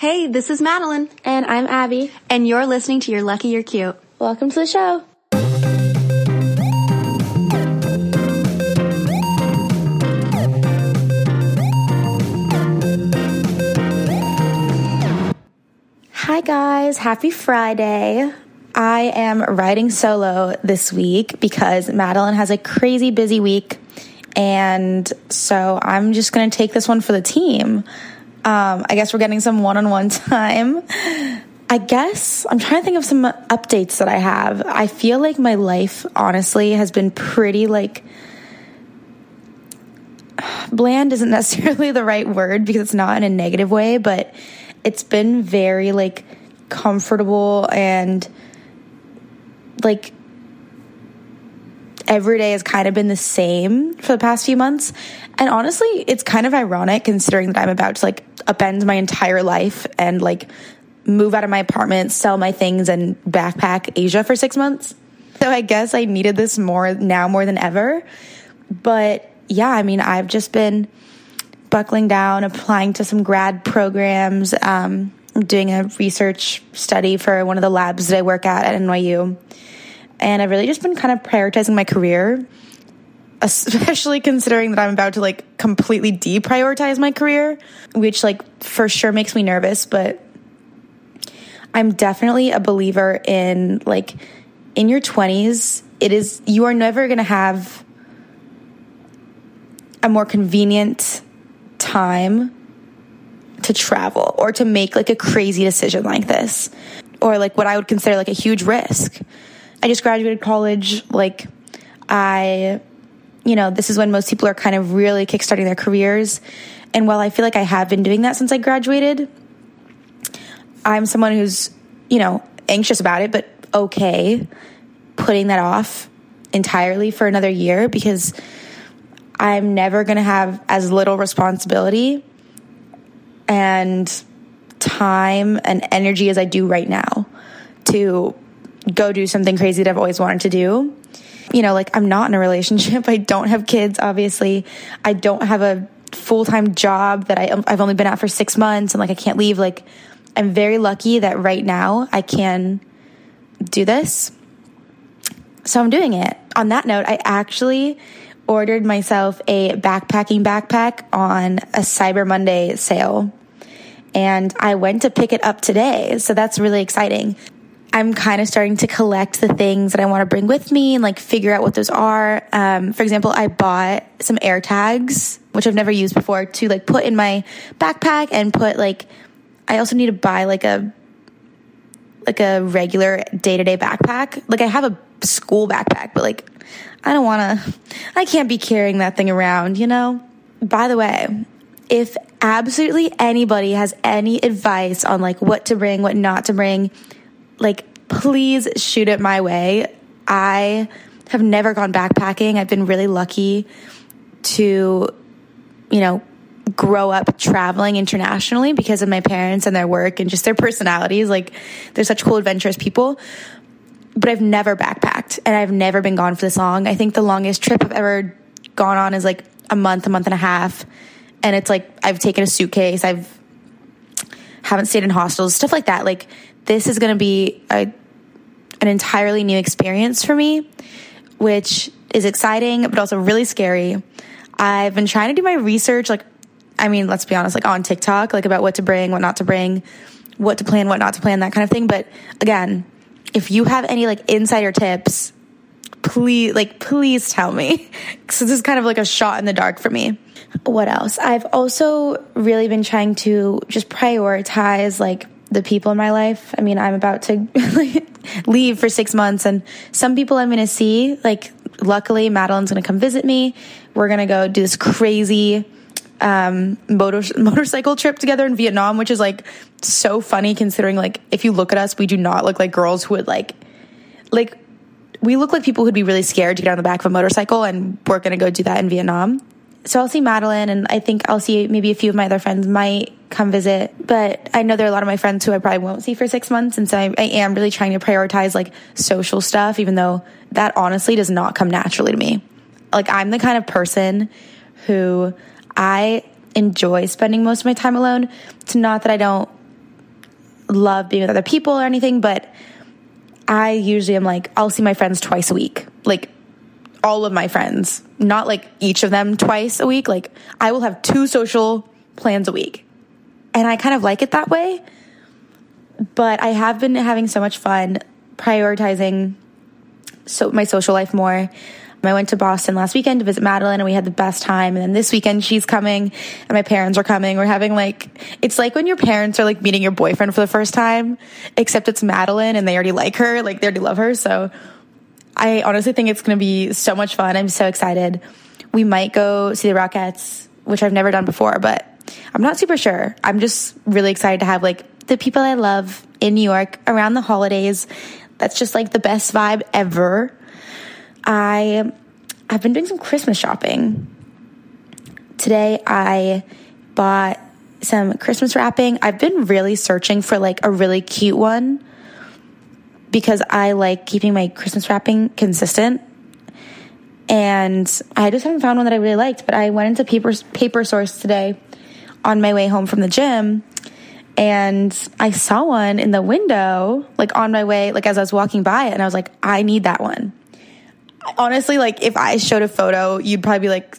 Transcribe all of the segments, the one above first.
Hey, this is Madeline. And I'm Abby. And you're listening to You're Lucky You're Cute. Welcome to the show. Hi, guys. Happy Friday. I am riding solo this week because Madeline has a crazy busy week. And so I'm just going to take this one for the team. Um, I guess we're getting some one on one time. I guess I'm trying to think of some updates that I have. I feel like my life, honestly, has been pretty like bland isn't necessarily the right word because it's not in a negative way, but it's been very like comfortable and like every day has kind of been the same for the past few months. And honestly, it's kind of ironic considering that I'm about to like upend my entire life and like move out of my apartment, sell my things, and backpack Asia for six months. So I guess I needed this more now more than ever. But yeah, I mean, I've just been buckling down, applying to some grad programs, um, doing a research study for one of the labs that I work at at NYU. And I've really just been kind of prioritizing my career, especially considering that I'm about to like completely deprioritize my career, which like for sure makes me nervous, but I'm definitely a believer in like in your 20s, it is you are never going to have a more convenient time to travel or to make like a crazy decision like this or like what I would consider like a huge risk. I just graduated college. Like, I, you know, this is when most people are kind of really kickstarting their careers. And while I feel like I have been doing that since I graduated, I'm someone who's, you know, anxious about it, but okay putting that off entirely for another year because I'm never going to have as little responsibility and time and energy as I do right now to go do something crazy that I've always wanted to do. You know, like I'm not in a relationship. I don't have kids, obviously. I don't have a full time job that I, um, I've only been at for six months and like I can't leave. Like, I'm very lucky that right now I can do this. So I'm doing it. On that note, I actually ordered myself a backpacking backpack on a Cyber Monday sale. And I went to pick it up today. So that's really exciting. I'm kind of starting to collect the things that I want to bring with me and like figure out what those are. Um, for example, I bought some air tags, which I've never used before, to like put in my backpack and put like, I also need to buy like a, like a regular day to day backpack. Like I have a school backpack, but like I don't want to, I can't be carrying that thing around, you know? By the way, if absolutely anybody has any advice on like what to bring, what not to bring, like please shoot it my way. I have never gone backpacking. I've been really lucky to, you know, grow up traveling internationally because of my parents and their work and just their personalities. Like they're such cool, adventurous people. But I've never backpacked and I've never been gone for this long. I think the longest trip I've ever gone on is like a month, a month and a half. And it's like I've taken a suitcase. I've haven't stayed in hostels, stuff like that. Like this is going to be a, an entirely new experience for me, which is exciting, but also really scary. I've been trying to do my research, like, I mean, let's be honest, like on TikTok, like about what to bring, what not to bring, what to plan, what not to plan, that kind of thing. But again, if you have any like insider tips, please, like, please tell me. So this is kind of like a shot in the dark for me. What else? I've also really been trying to just prioritize like the people in my life. I mean, I'm about to leave for six months, and some people I'm going to see, like, luckily, Madeline's going to come visit me. We're going to go do this crazy um, motor- motorcycle trip together in Vietnam, which is like so funny considering, like, if you look at us, we do not look like girls who would like, like, we look like people who'd be really scared to get on the back of a motorcycle, and we're going to go do that in Vietnam so I'll see Madeline, and I think I'll see maybe a few of my other friends might come visit. But I know there are a lot of my friends who I probably won't see for six months, and so I, I am really trying to prioritize like social stuff, even though that honestly does not come naturally to me. Like I'm the kind of person who I enjoy spending most of my time alone. It's not that I don't love being with other people or anything, but I usually am like, I'll see my friends twice a week. Like all of my friends, not like each of them twice a week. Like I will have two social plans a week. And I kind of like it that way. But I have been having so much fun prioritizing so my social life more. I went to Boston last weekend to visit Madeline and we had the best time. And then this weekend she's coming and my parents are coming. We're having like, it's like when your parents are like meeting your boyfriend for the first time, except it's Madeline and they already like her, like they already love her. So I honestly think it's going to be so much fun. I'm so excited. We might go see the Rockettes, which I've never done before, but I'm not super sure. I'm just really excited to have like the people I love in New York around the holidays. That's just like the best vibe ever. I I've been doing some Christmas shopping. Today I bought some Christmas wrapping. I've been really searching for like a really cute one because I like keeping my Christmas wrapping consistent. And I just haven't found one that I really liked, but I went into paper paper source today on my way home from the gym and I saw one in the window like on my way like as I was walking by it and I was like I need that one honestly, like if I showed a photo, you'd probably be like,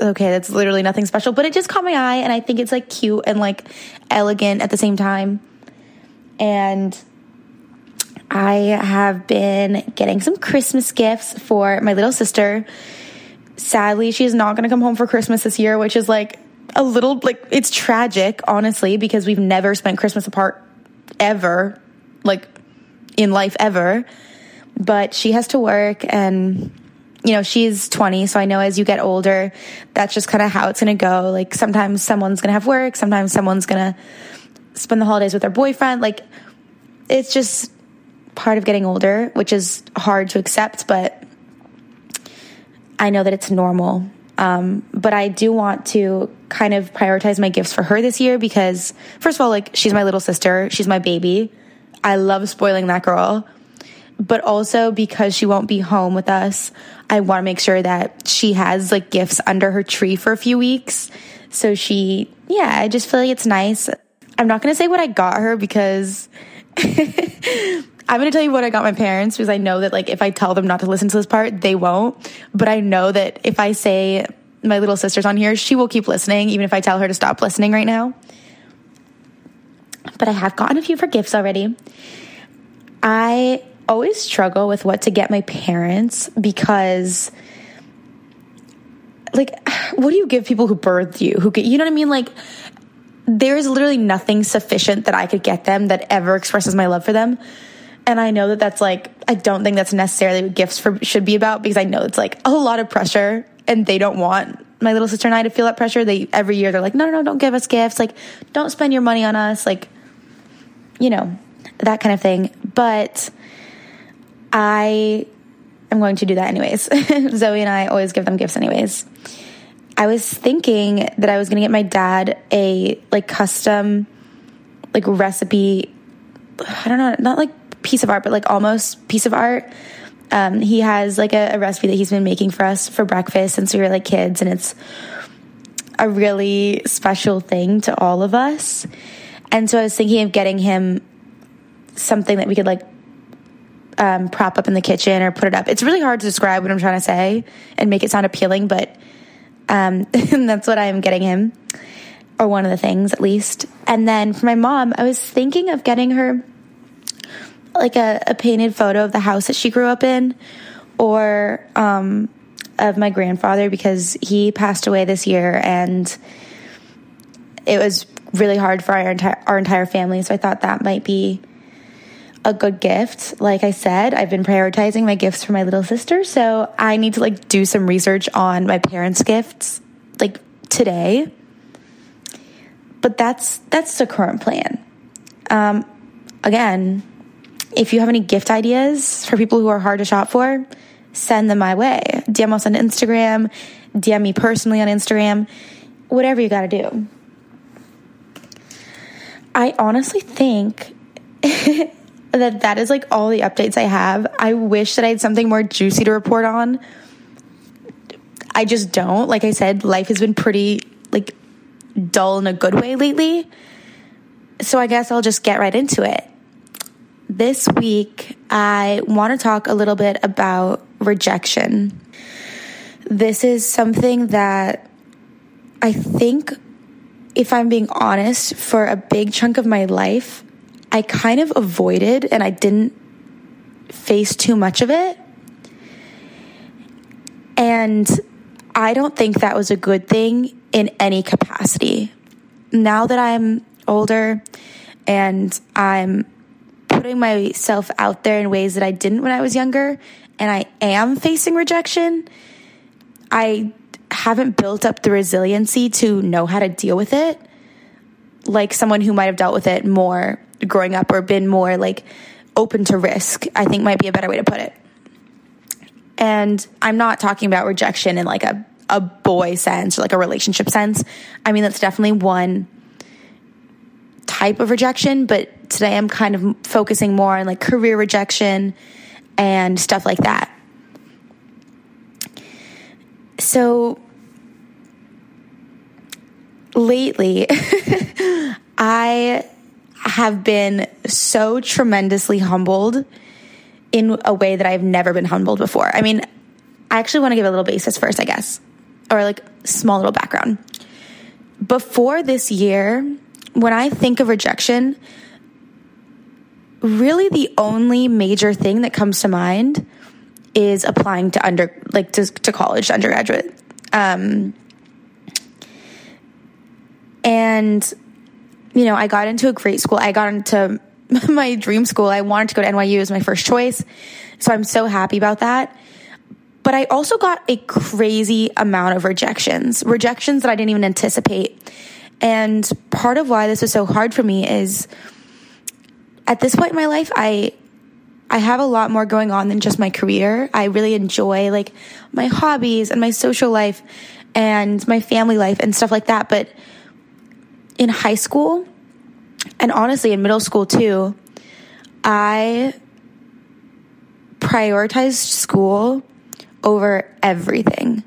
okay, that's literally nothing special, but it just caught my eye and I think it's like cute and like elegant at the same time. And I have been getting some Christmas gifts for my little sister. Sadly, she is not going to come home for Christmas this year, which is like a little like it's tragic, honestly, because we've never spent Christmas apart ever, like in life ever but she has to work and you know, she's 20, so I know as you get older, that's just kind of how it's going to go. Like sometimes someone's going to have work, sometimes someone's going to spend the holidays with their boyfriend. Like it's just part of getting older, which is hard to accept, but I know that it's normal. Um, but I do want to kind of prioritize my gifts for her this year because, first of all, like she's my little sister, she's my baby. I love spoiling that girl but also because she won't be home with us, I want to make sure that she has like gifts under her tree for a few weeks. So she, yeah, I just feel like it's nice. I'm not going to say what I got her because I'm going to tell you what I got my parents because I know that like if I tell them not to listen to this part, they won't. But I know that if I say my little sister's on here, she will keep listening even if I tell her to stop listening right now. But I have gotten a few for gifts already. I always struggle with what to get my parents because like what do you give people who birthed you who get you know what i mean like there is literally nothing sufficient that i could get them that ever expresses my love for them and i know that that's like i don't think that's necessarily what gifts for should be about because i know it's like a lot of pressure and they don't want my little sister and i to feel that pressure. They every year they're like no no no don't give us gifts. Like don't spend your money on us. Like you know that kind of thing. But I am going to do that anyways. Zoe and I always give them gifts anyways. I was thinking that I was going to get my dad a like custom like recipe. I don't know, not like piece of art, but like almost piece of art. Um, he has like a, a recipe that he's been making for us for breakfast since we were like kids, and it's a really special thing to all of us. And so I was thinking of getting him something that we could like um, prop up in the kitchen or put it up. It's really hard to describe what I'm trying to say and make it sound appealing, but um, that's what I'm getting him, or one of the things at least. And then for my mom, I was thinking of getting her like a, a painted photo of the house that she grew up in, or um, of my grandfather because he passed away this year and it was really hard for our entire our entire family. So I thought that might be a good gift. Like I said, I've been prioritizing my gifts for my little sister, so I need to like do some research on my parents' gifts like today. But that's that's the current plan. Um again, if you have any gift ideas for people who are hard to shop for, send them my way. DM us on Instagram, DM me personally on Instagram, whatever you got to do. I honestly think that that is like all the updates I have. I wish that I had something more juicy to report on. I just don't. Like I said, life has been pretty like dull in a good way lately. so I guess I'll just get right into it. This week, I want to talk a little bit about rejection. This is something that I think, if I'm being honest, for a big chunk of my life, I kind of avoided and I didn't face too much of it. And I don't think that was a good thing in any capacity. Now that I'm older and I'm putting myself out there in ways that I didn't when I was younger, and I am facing rejection, I haven't built up the resiliency to know how to deal with it like someone who might have dealt with it more growing up or been more like open to risk, I think might be a better way to put it. And I'm not talking about rejection in like a, a boy sense or like a relationship sense. I mean, that's definitely one type of rejection, but today I'm kind of focusing more on like career rejection and stuff like that. So lately, I have been so tremendously humbled in a way that I've never been humbled before. I mean, I actually want to give a little basis first, I guess, or like small little background. Before this year, when I think of rejection, really the only major thing that comes to mind is applying to under like to, to college undergraduate um, and you know, I got into a great school. I got into my dream school. I wanted to go to NYU as my first choice. So I'm so happy about that. But I also got a crazy amount of rejections, rejections that I didn't even anticipate. And part of why this was so hard for me is at this point in my life, I I have a lot more going on than just my career. I really enjoy like my hobbies and my social life and my family life and stuff like that. But in high school and honestly in middle school too, I prioritized school over everything.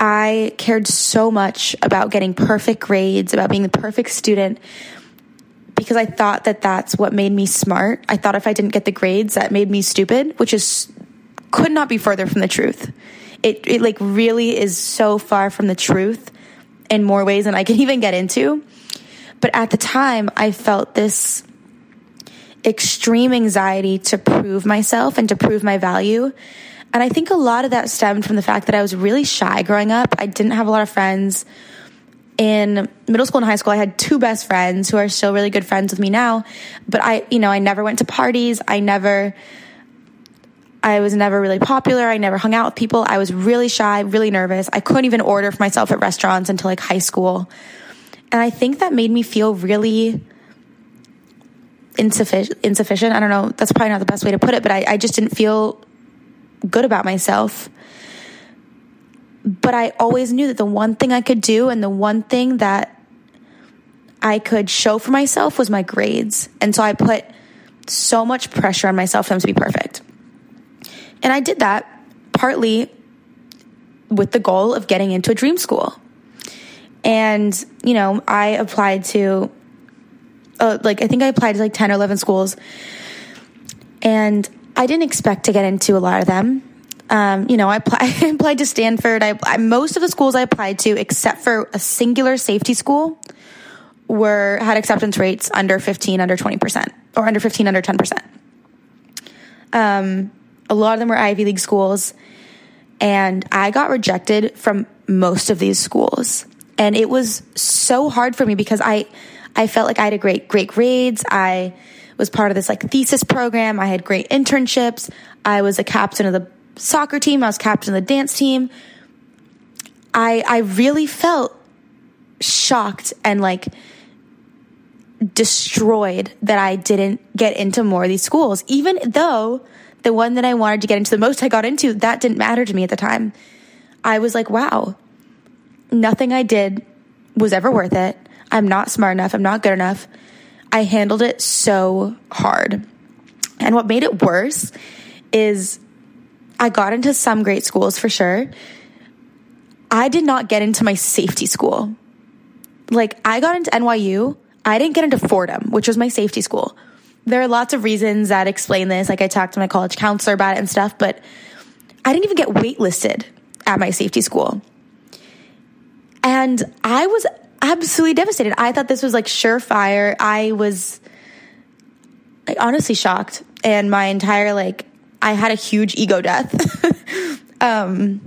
I cared so much about getting perfect grades, about being the perfect student, because I thought that that's what made me smart. I thought if I didn't get the grades, that made me stupid, which is could not be further from the truth. It, it like really is so far from the truth in more ways than I can even get into. But at the time, I felt this extreme anxiety to prove myself and to prove my value. And I think a lot of that stemmed from the fact that I was really shy growing up. I didn't have a lot of friends. In middle school and high school, I had two best friends who are still really good friends with me now. But I, you know, I never went to parties. I never, I was never really popular. I never hung out with people. I was really shy, really nervous. I couldn't even order for myself at restaurants until like high school. And I think that made me feel really insufficient. Insufficient. I don't know. That's probably not the best way to put it, but I, I just didn't feel good about myself. But I always knew that the one thing I could do and the one thing that I could show for myself was my grades. And so I put so much pressure on myself for them to be perfect. And I did that partly with the goal of getting into a dream school. And, you know, I applied to, uh, like, I think I applied to like 10 or 11 schools. And I didn't expect to get into a lot of them. Um, you know, I, applied, I applied to Stanford. I, I, most of the schools I applied to, except for a singular safety school, were had acceptance rates under 15, under 20%, or under 15, under 10%. Um, a lot of them were Ivy League schools, and I got rejected from most of these schools. And it was so hard for me because I I felt like I had a great great grades. I was part of this like thesis program. I had great internships. I was a captain of the soccer team. I was captain of the dance team. I I really felt shocked and like destroyed that I didn't get into more of these schools, even though the one that I wanted to get into the most I got into, that didn't matter to me at the time. I was like, wow, nothing I did was ever worth it. I'm not smart enough. I'm not good enough. I handled it so hard. And what made it worse is I got into some great schools for sure. I did not get into my safety school. Like, I got into NYU. I didn't get into Fordham, which was my safety school. There are lots of reasons that explain this. Like I talked to my college counselor about it and stuff, but I didn't even get waitlisted at my safety school. And I was absolutely devastated. I thought this was like surefire. I was like, honestly shocked. And my entire, like, I had a huge ego death. um,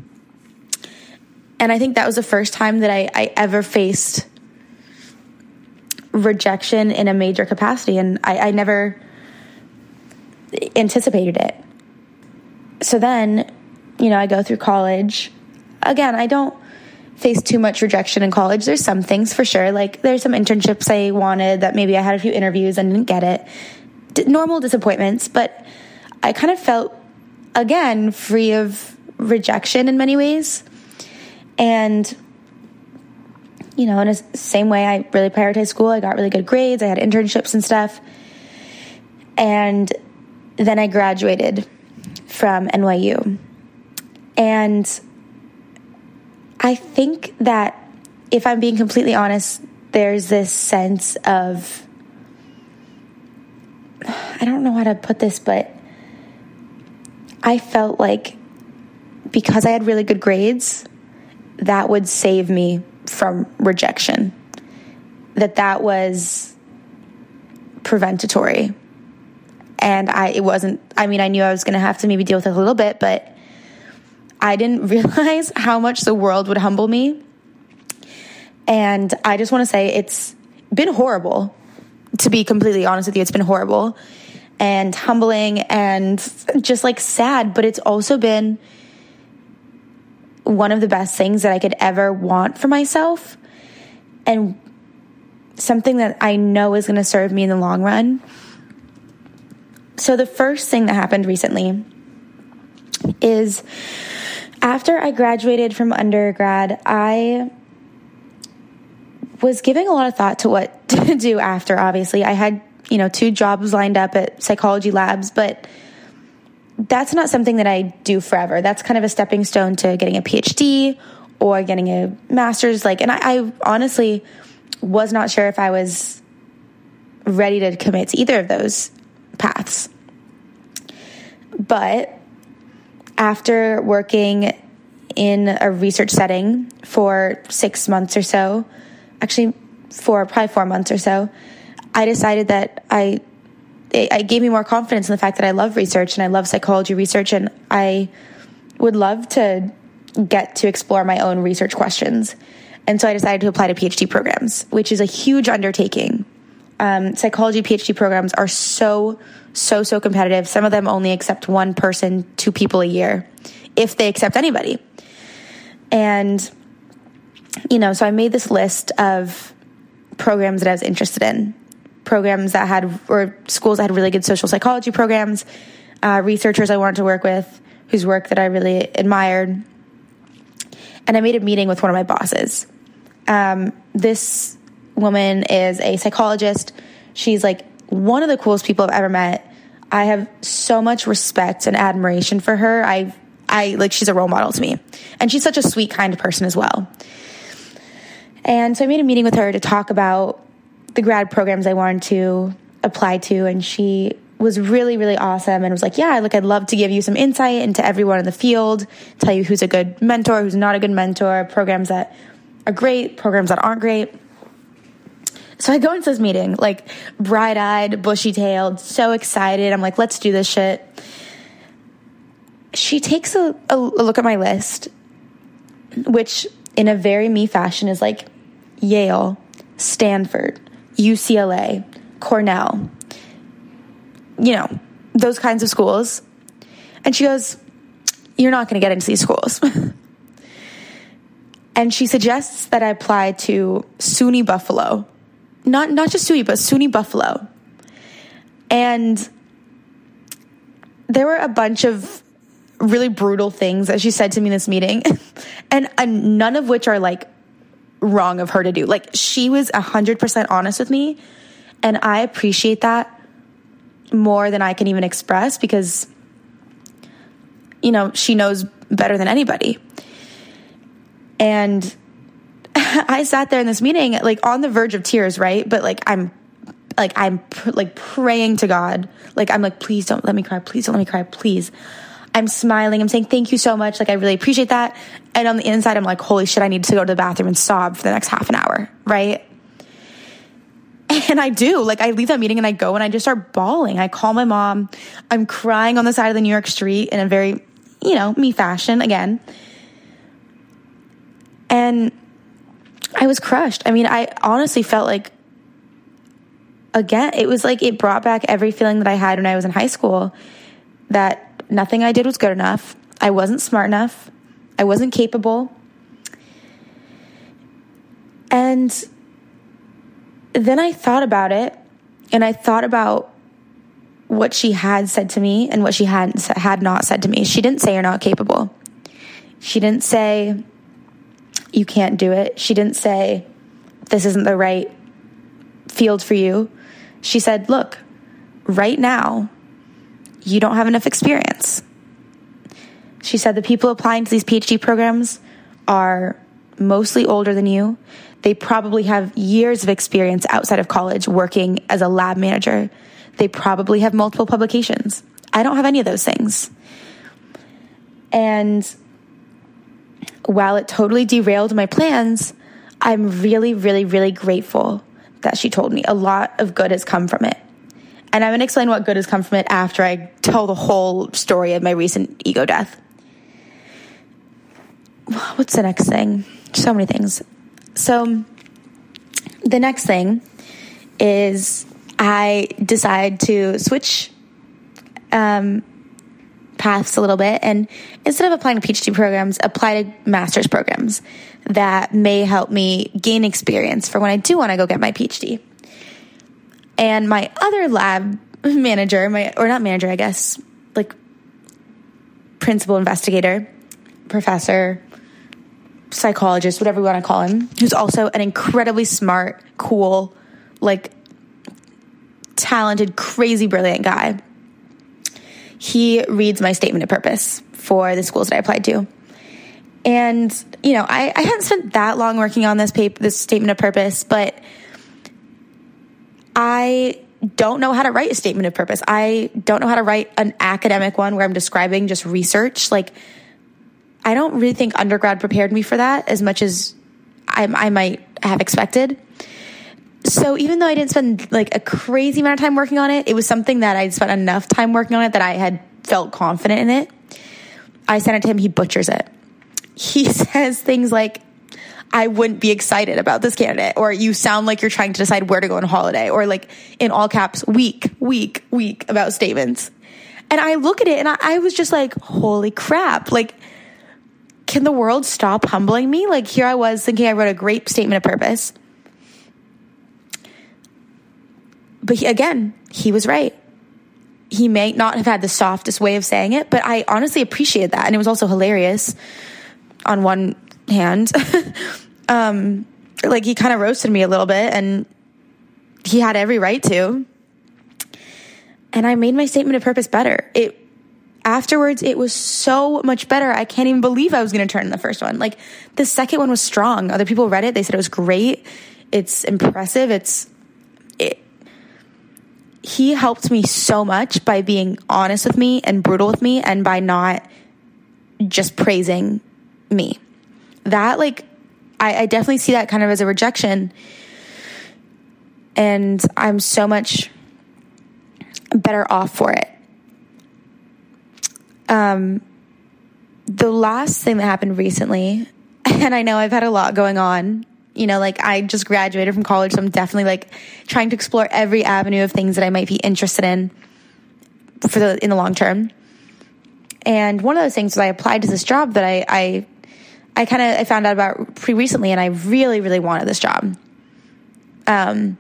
and I think that was the first time that I, I ever faced rejection in a major capacity. And I, I never anticipated it. So then, you know, I go through college. Again, I don't face too much rejection in college. There's some things for sure. Like there's some internships I wanted that maybe I had a few interviews and didn't get it. D- normal disappointments, but I kind of felt again free of rejection in many ways. And you know, in the same way I really prioritized school, I got really good grades, I had internships and stuff. And then I graduated from NYU. And I think that if I'm being completely honest, there's this sense of I don't know how to put this, but I felt like because I had really good grades, that would save me from rejection. That that was preventatory. And I it wasn't I mean I knew I was going to have to maybe deal with it a little bit, but I didn't realize how much the world would humble me. And I just want to say it's been horrible. To be completely honest with you, it's been horrible and humbling and just like sad, but it's also been one of the best things that I could ever want for myself and something that I know is going to serve me in the long run. So, the first thing that happened recently is after I graduated from undergrad, I was giving a lot of thought to what to do after, obviously. I had, you know, two jobs lined up at psychology labs, but that's not something that I do forever. That's kind of a stepping stone to getting a PhD or getting a master's. Like, and I, I honestly was not sure if I was ready to commit to either of those paths. But after working in a research setting for six months or so, actually for probably four months or so, I decided that I it, gave me more confidence in the fact that I love research and I love psychology research and I would love to get to explore my own research questions. And so I decided to apply to PhD programs, which is a huge undertaking. Um, psychology PhD programs are so, so, so competitive. Some of them only accept one person, two people a year, if they accept anybody. And, you know, so I made this list of programs that I was interested in programs that had, or schools that had really good social psychology programs, uh, researchers I wanted to work with, whose work that I really admired. And I made a meeting with one of my bosses. Um, this woman is a psychologist. She's like one of the coolest people I've ever met. I have so much respect and admiration for her. I, I like she's a role model to me, and she's such a sweet, kind of person as well. And so I made a meeting with her to talk about the grad programs I wanted to apply to, and she was really, really awesome and was like, Yeah, like I'd love to give you some insight into everyone in the field, tell you who's a good mentor, who's not a good mentor, programs that are great, programs that aren't great. So I go into this meeting, like bright eyed, bushy tailed, so excited. I'm like, let's do this shit. She takes a, a, look at my list, which in a very me fashion is like Yale, Stanford, UCLA, Cornell, you know, those kinds of schools. And she goes, You're not going to get into these schools. and she suggests that I apply to SUNY Buffalo. Not, not just SUNY, but SUNY Buffalo. And there were a bunch of really brutal things that she said to me in this meeting, and, and none of which are like wrong of her to do. Like she was 100% honest with me. And I appreciate that more than I can even express because, you know, she knows better than anybody. And I sat there in this meeting, like on the verge of tears, right? But like I'm like I'm pr- like praying to God. Like I'm like, please don't let me cry. Please don't let me cry. Please. I'm smiling. I'm saying thank you so much. Like I really appreciate that. And on the inside, I'm like, holy shit, I need to go to the bathroom and sob for the next half an hour, right? And I do. Like I leave that meeting and I go and I just start bawling. I call my mom. I'm crying on the side of the New York street in a very, you know, me fashion again. And I was crushed. I mean, I honestly felt like again, it was like it brought back every feeling that I had when I was in high school that nothing I did was good enough. I wasn't smart enough. I wasn't capable. And then I thought about it and I thought about what she had said to me and what she had had not said to me. She didn't say you're not capable. She didn't say you can't do it. She didn't say this isn't the right field for you. She said, "Look, right now you don't have enough experience." She said the people applying to these PhD programs are mostly older than you. They probably have years of experience outside of college working as a lab manager. They probably have multiple publications. I don't have any of those things. And while it totally derailed my plans, I'm really, really, really grateful that she told me. A lot of good has come from it. And I'm going to explain what good has come from it after I tell the whole story of my recent ego death. What's the next thing? So many things. So, the next thing is I decide to switch um, paths a little bit and instead of applying to PhD programs, apply to master's programs that may help me gain experience for when I do want to go get my PhD. And my other lab manager, my or not manager, I guess, like principal investigator, professor, psychologist, whatever we want to call him, who's also an incredibly smart, cool, like talented, crazy, brilliant guy. He reads my statement of purpose for the schools that I applied to. And, you know, I, I hadn't spent that long working on this paper, this statement of purpose, but I don't know how to write a statement of purpose. I don't know how to write an academic one where I'm describing just research. Like, I don't really think undergrad prepared me for that as much as I, I might have expected. So even though I didn't spend like a crazy amount of time working on it, it was something that I'd spent enough time working on it that I had felt confident in it. I sent it to him. He butchers it. He says things like, I wouldn't be excited about this candidate, or you sound like you're trying to decide where to go on holiday, or like in all caps, weak, weak, weak about statements. And I look at it and I, I was just like, holy crap. Like, can the world stop humbling me? Like, here I was thinking I wrote a great statement of purpose. But he, again, he was right. He may not have had the softest way of saying it, but I honestly appreciated that. And it was also hilarious on one hand. um, like, he kind of roasted me a little bit, and he had every right to. And I made my statement of purpose better. It afterwards it was so much better i can't even believe i was going to turn in the first one like the second one was strong other people read it they said it was great it's impressive it's it he helped me so much by being honest with me and brutal with me and by not just praising me that like I, I definitely see that kind of as a rejection and i'm so much better off for it um, the last thing that happened recently, and I know I've had a lot going on. You know, like I just graduated from college, so I'm definitely like trying to explore every avenue of things that I might be interested in for the in the long term. And one of those things was I applied to this job that I I, I kind of I found out about pretty recently, and I really really wanted this job. Um,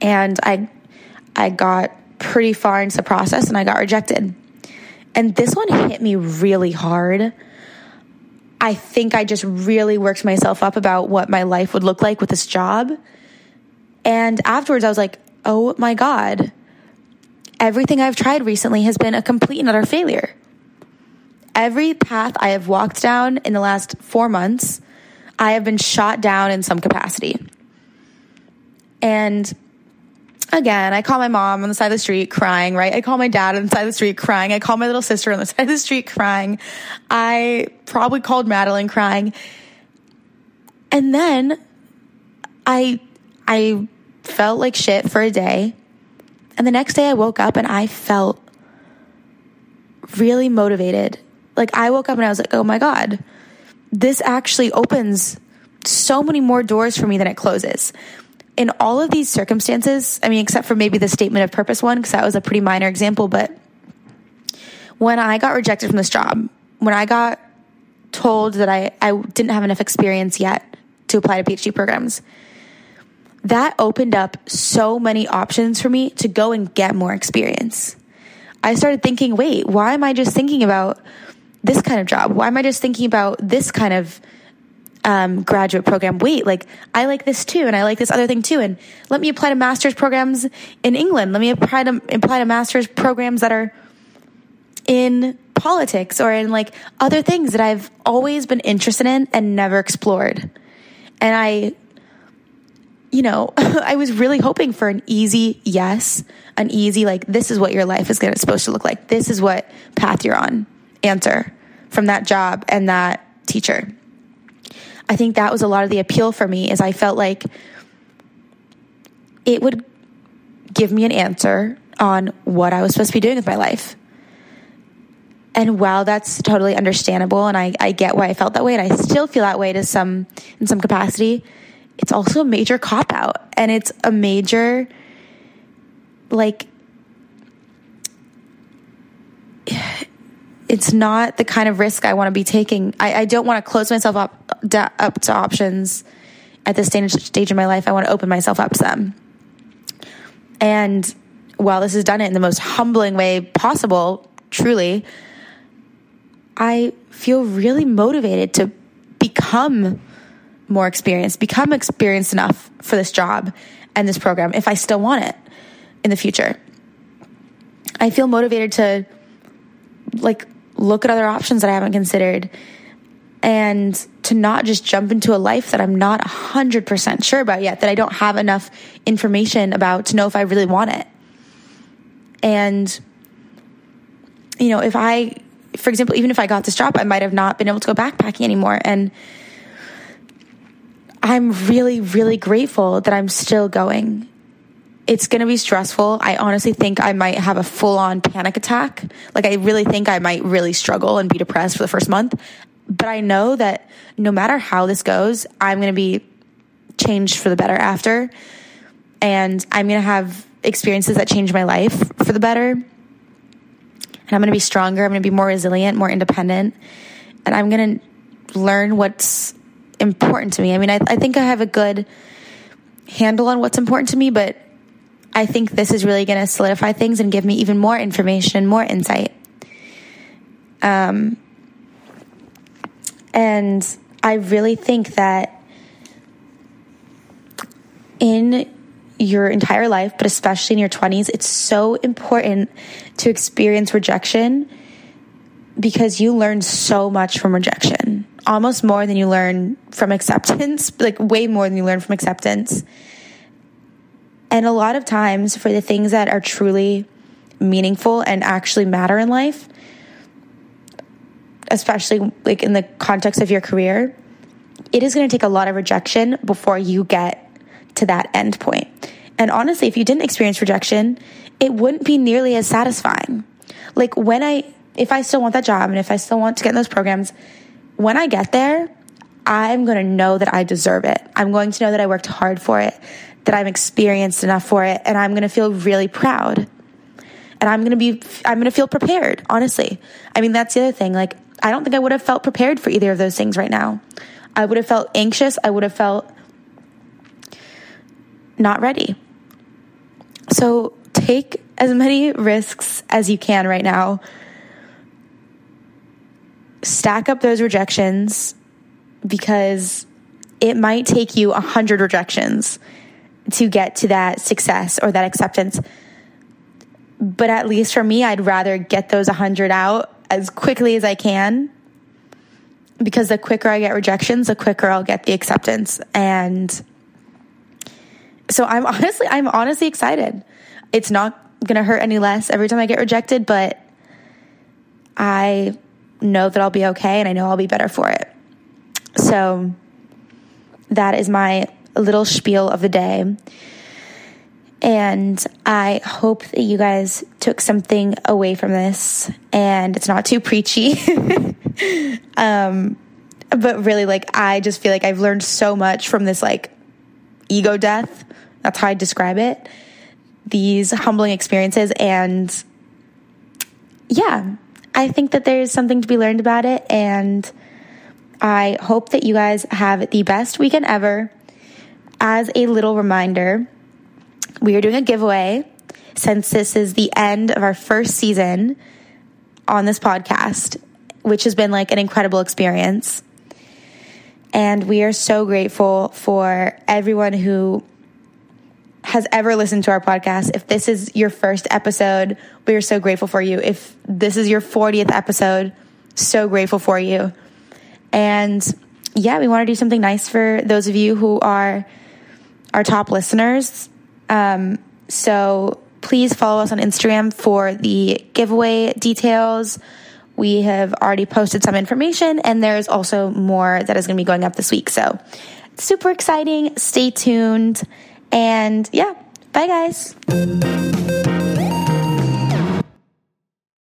and I I got pretty far into the process, and I got rejected. And this one hit me really hard. I think I just really worked myself up about what my life would look like with this job. And afterwards, I was like, oh my God, everything I've tried recently has been a complete and utter failure. Every path I have walked down in the last four months, I have been shot down in some capacity. And again, I call my mom on the side of the street crying, right? I call my dad on the side of the street crying. I call my little sister on the side of the street crying. I probably called Madeline crying. And then I I felt like shit for a day. And the next day I woke up and I felt really motivated. Like I woke up and I was like, "Oh my god. This actually opens so many more doors for me than it closes." in all of these circumstances, I mean, except for maybe the statement of purpose one, because that was a pretty minor example, but when I got rejected from this job, when I got told that I, I didn't have enough experience yet to apply to PhD programs, that opened up so many options for me to go and get more experience. I started thinking, wait, why am I just thinking about this kind of job? Why am I just thinking about this kind of um, graduate program. Wait, like I like this too, and I like this other thing too, and let me apply to master's programs in England. Let me apply to apply to master's programs that are in politics or in like other things that I've always been interested in and never explored. And I, you know, I was really hoping for an easy yes, an easy like this is what your life is to supposed to look like. This is what path you're on. Answer from that job and that teacher. I think that was a lot of the appeal for me is I felt like it would give me an answer on what I was supposed to be doing with my life. And while that's totally understandable and I, I get why I felt that way and I still feel that way to some in some capacity, it's also a major cop out and it's a major like it's not the kind of risk I want to be taking. I, I don't want to close myself up up to options at this stage stage in my life. I want to open myself up to them. And while this has done it in the most humbling way possible, truly, I feel really motivated to become more experienced, become experienced enough for this job and this program if I still want it in the future. I feel motivated to like look at other options that I haven't considered and to not just jump into a life that I'm not 100% sure about yet, that I don't have enough information about to know if I really want it. And, you know, if I, for example, even if I got this job, I might have not been able to go backpacking anymore. And I'm really, really grateful that I'm still going it's going to be stressful. I honestly think I might have a full on panic attack. Like, I really think I might really struggle and be depressed for the first month. But I know that no matter how this goes, I'm going to be changed for the better after. And I'm going to have experiences that change my life for the better. And I'm going to be stronger. I'm going to be more resilient, more independent. And I'm going to learn what's important to me. I mean, I, I think I have a good handle on what's important to me, but I think this is really going to solidify things and give me even more information and more insight. Um, and I really think that in your entire life, but especially in your 20s, it's so important to experience rejection because you learn so much from rejection, almost more than you learn from acceptance, like way more than you learn from acceptance. And a lot of times, for the things that are truly meaningful and actually matter in life, especially like in the context of your career, it is going to take a lot of rejection before you get to that end point. And honestly, if you didn't experience rejection, it wouldn't be nearly as satisfying. Like when I, if I still want that job and if I still want to get in those programs, when I get there, I'm going to know that I deserve it. I'm going to know that I worked hard for it that I'm experienced enough for it and I'm going to feel really proud. And I'm going to be I'm going to feel prepared, honestly. I mean, that's the other thing. Like I don't think I would have felt prepared for either of those things right now. I would have felt anxious, I would have felt not ready. So, take as many risks as you can right now. Stack up those rejections because it might take you a hundred rejections to get to that success or that acceptance. But at least for me, I'd rather get those 100 out as quickly as I can because the quicker I get rejections, the quicker I'll get the acceptance. And so I'm honestly, I'm honestly excited. It's not going to hurt any less every time I get rejected, but I know that I'll be okay and I know I'll be better for it. So that is my little spiel of the day. And I hope that you guys took something away from this and it's not too preachy. um, but really, like, I just feel like I've learned so much from this, like, ego death. That's how I describe it. These humbling experiences. And yeah, I think that there's something to be learned about it. And I hope that you guys have the best weekend ever. As a little reminder, we are doing a giveaway since this is the end of our first season on this podcast, which has been like an incredible experience. And we are so grateful for everyone who has ever listened to our podcast. If this is your first episode, we are so grateful for you. If this is your 40th episode, so grateful for you. And yeah, we want to do something nice for those of you who are our top listeners. Um, so please follow us on Instagram for the giveaway details. We have already posted some information, and there's also more that is going to be going up this week. So, super exciting. Stay tuned. And yeah, bye, guys.